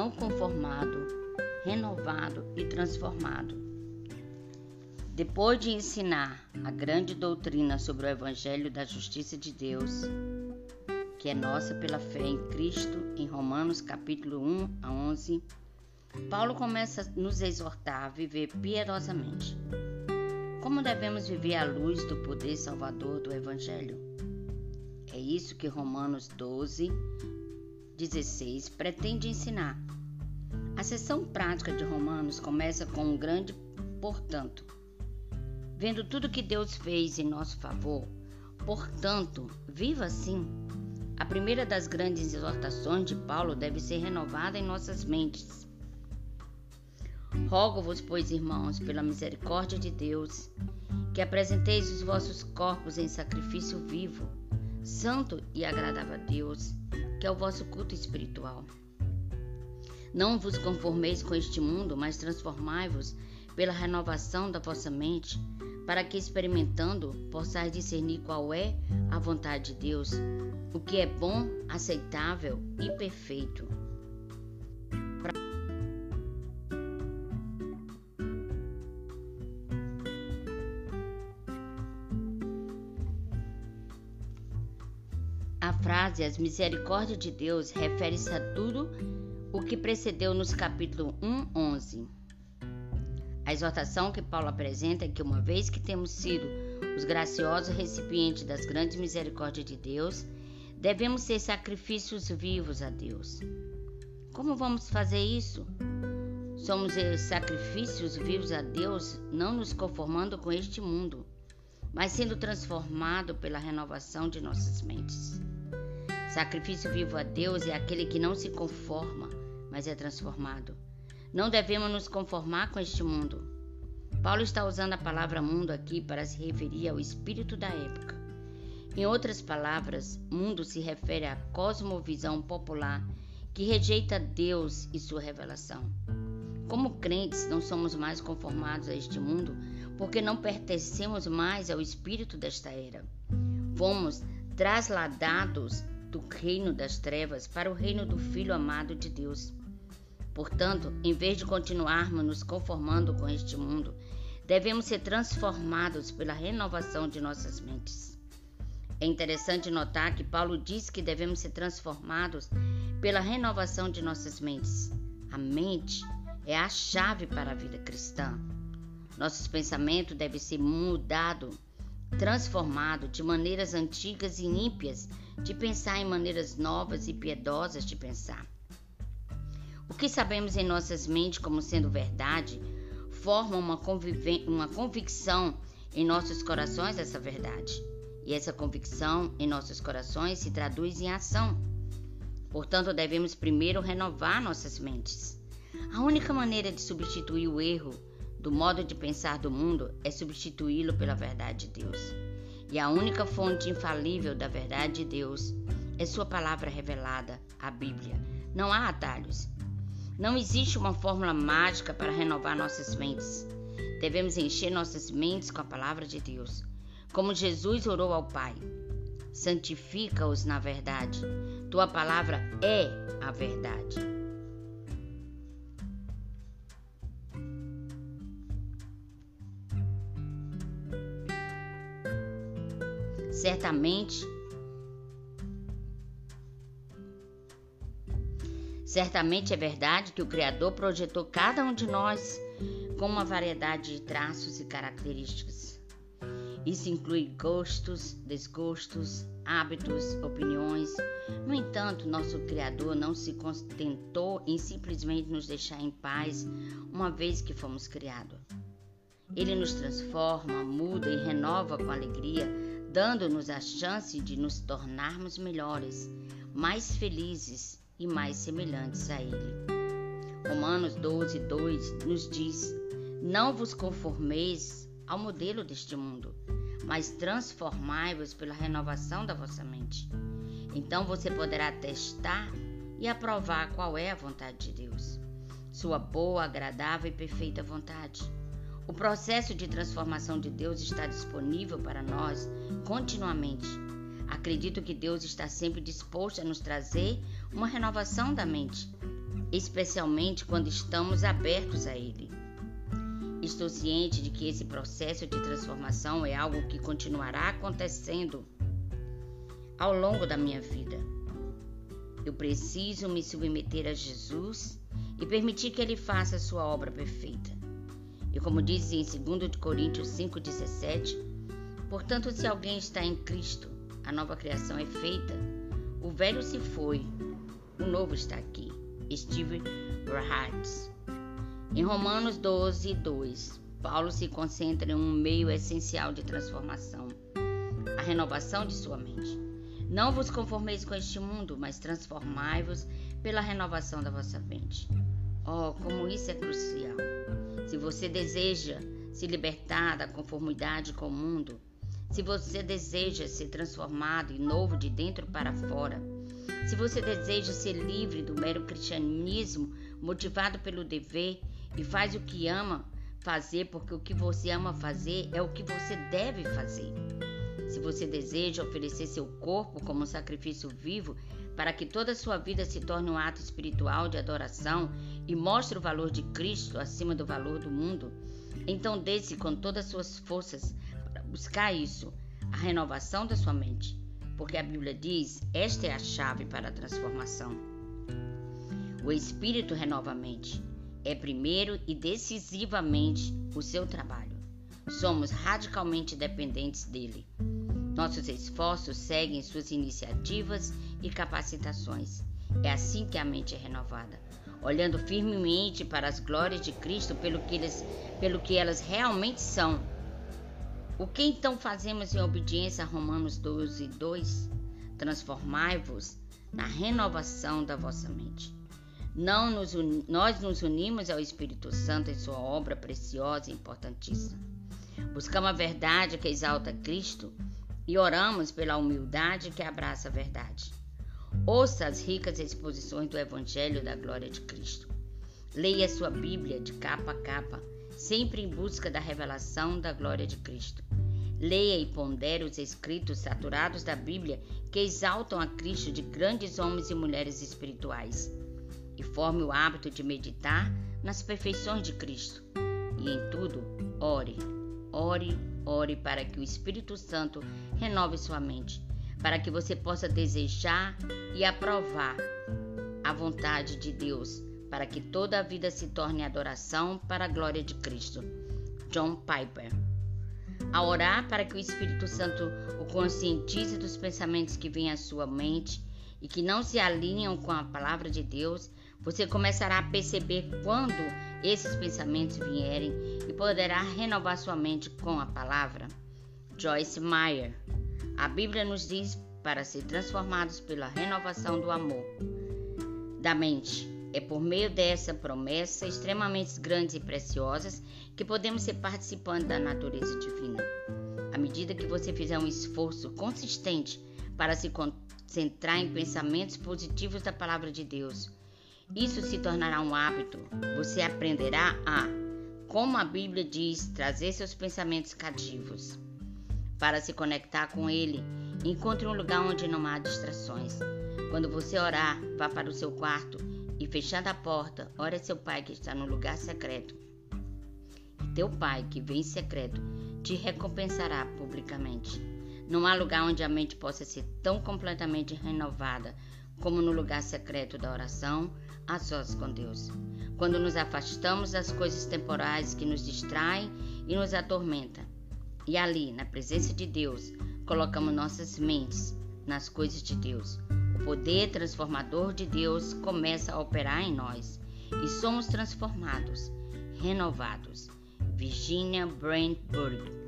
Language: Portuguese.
não conformado, renovado e transformado. Depois de ensinar a grande doutrina sobre o Evangelho da Justiça de Deus, que é nossa pela fé em Cristo, em Romanos capítulo 1 a 11, Paulo começa a nos exortar a viver piedosamente. Como devemos viver à luz do poder salvador do Evangelho? É isso que Romanos 12, 16 pretende ensinar. A sessão prática de Romanos começa com um grande portanto. Vendo tudo que Deus fez em nosso favor, portanto, viva assim a primeira das grandes exortações de Paulo deve ser renovada em nossas mentes. Rogo-vos, pois, irmãos, pela misericórdia de Deus, que apresenteis os vossos corpos em sacrifício vivo, santo e agradável a Deus, que é o vosso culto espiritual. Não vos conformeis com este mundo, mas transformai-vos pela renovação da vossa mente, para que, experimentando, possais discernir qual é a vontade de Deus, o que é bom, aceitável e perfeito. A frase As misericórdias de Deus refere-se a tudo o que precedeu nos capítulos 1, 11. A exortação que Paulo apresenta é que, uma vez que temos sido os graciosos recipientes das grandes misericórdias de Deus, devemos ser sacrifícios vivos a Deus. Como vamos fazer isso? Somos sacrifícios vivos a Deus, não nos conformando com este mundo, mas sendo transformado pela renovação de nossas mentes. Sacrifício vivo a Deus é aquele que não se conforma, mas é transformado. Não devemos nos conformar com este mundo. Paulo está usando a palavra mundo aqui para se referir ao espírito da época. Em outras palavras, mundo se refere à cosmovisão popular que rejeita Deus e sua revelação. Como crentes, não somos mais conformados a este mundo porque não pertencemos mais ao espírito desta era. Fomos trasladados do reino das trevas para o reino do Filho amado de Deus. Portanto, em vez de continuarmos nos conformando com este mundo, devemos ser transformados pela renovação de nossas mentes. É interessante notar que Paulo diz que devemos ser transformados pela renovação de nossas mentes. A mente é a chave para a vida cristã. Nossos pensamentos devem ser mudados, transformados de maneiras antigas e ímpias de pensar em maneiras novas e piedosas de pensar. O que sabemos em nossas mentes como sendo verdade forma uma, uma convicção em nossos corações dessa verdade. E essa convicção em nossos corações se traduz em ação. Portanto, devemos primeiro renovar nossas mentes. A única maneira de substituir o erro do modo de pensar do mundo é substituí-lo pela verdade de Deus. E a única fonte infalível da verdade de Deus é Sua palavra revelada, a Bíblia. Não há atalhos. Não existe uma fórmula mágica para renovar nossas mentes. Devemos encher nossas mentes com a palavra de Deus, como Jesus orou ao Pai. Santifica-os na verdade. Tua palavra é a verdade. Certamente Certamente é verdade que o Criador projetou cada um de nós com uma variedade de traços e características. Isso inclui gostos, desgostos, hábitos, opiniões. No entanto, nosso Criador não se contentou em simplesmente nos deixar em paz uma vez que fomos criados. Ele nos transforma, muda e renova com alegria, dando-nos a chance de nos tornarmos melhores, mais felizes e mais semelhantes a Ele. Romanos 12, 2 nos diz: Não vos conformeis ao modelo deste mundo, mas transformai-vos pela renovação da vossa mente. Então você poderá testar e aprovar qual é a vontade de Deus, sua boa, agradável e perfeita vontade. O processo de transformação de Deus está disponível para nós continuamente Acredito que Deus está sempre disposto a nos trazer uma renovação da mente. especialmente quando estamos abertos a Ele. Estou ciente de que esse processo de transformação é algo que continuará acontecendo ao longo da minha vida. Eu preciso me submeter a Jesus e permitir que Ele faça a sua obra perfeita. E como diz em 2 Coríntios 5,17, portanto, se alguém está em Cristo, a nova criação é feita, o velho se foi, o novo está aqui. Steve Rahatz. Em Romanos 12, 2, Paulo se concentra em um meio essencial de transformação, a renovação de sua mente. Não vos conformeis com este mundo, mas transformai-vos pela renovação da vossa mente. Oh, como isso é crucial! Se você deseja se libertar da conformidade com o mundo, se você deseja ser transformado e novo de dentro para fora, se você deseja ser livre do mero cristianismo motivado pelo dever e faz o que ama fazer, porque o que você ama fazer é o que você deve fazer. Se você deseja oferecer seu corpo como um sacrifício vivo para que toda a sua vida se torne um ato espiritual de adoração e mostre o valor de Cristo acima do valor do mundo, então desce com todas as suas forças buscar isso, a renovação da sua mente, porque a Bíblia diz: esta é a chave para a transformação. O Espírito renova a mente. É primeiro e decisivamente o seu trabalho. Somos radicalmente dependentes dele. Nossos esforços seguem suas iniciativas e capacitações. É assim que a mente é renovada, olhando firmemente para as glórias de Cristo pelo que, eles, pelo que elas realmente são. O que então fazemos em obediência a Romanos 12, 2? Transformai-vos na renovação da vossa mente. Não nos nós nos unimos ao Espírito Santo em sua obra preciosa e importantíssima. Buscamos a verdade que exalta Cristo e oramos pela humildade que abraça a verdade. Ouça as ricas exposições do Evangelho da Glória de Cristo. Leia sua Bíblia de capa a capa, sempre em busca da revelação da glória de Cristo. Leia e pondere os escritos saturados da Bíblia que exaltam a Cristo de grandes homens e mulheres espirituais. E forme o hábito de meditar nas perfeições de Cristo. E em tudo, ore, ore, ore para que o Espírito Santo renove sua mente para que você possa desejar e aprovar a vontade de Deus, para que toda a vida se torne adoração para a glória de Cristo. John Piper. A orar para que o Espírito Santo o conscientize dos pensamentos que vêm à sua mente e que não se alinham com a palavra de Deus, você começará a perceber quando esses pensamentos vierem e poderá renovar sua mente com a palavra. Joyce Meyer a Bíblia nos diz para ser transformados pela renovação do amor da mente. É por meio dessa promessa extremamente grandes e preciosas que podemos ser participantes da natureza divina. À medida que você fizer um esforço consistente para se concentrar em pensamentos positivos da palavra de Deus, isso se tornará um hábito. Você aprenderá a, como a Bíblia diz, trazer seus pensamentos cativos para se conectar com Ele, encontre um lugar onde não há distrações. Quando você orar, vá para o seu quarto fechando a porta, ore a seu Pai que está no lugar secreto. E teu Pai, que vem em secreto, te recompensará publicamente. Não há lugar onde a mente possa ser tão completamente renovada como no lugar secreto da oração, a sós com Deus. Quando nos afastamos das coisas temporais que nos distraem e nos atormentam, e ali, na presença de Deus, colocamos nossas mentes nas coisas de Deus. O poder transformador de Deus começa a operar em nós e somos transformados, renovados. Virginia Brandburg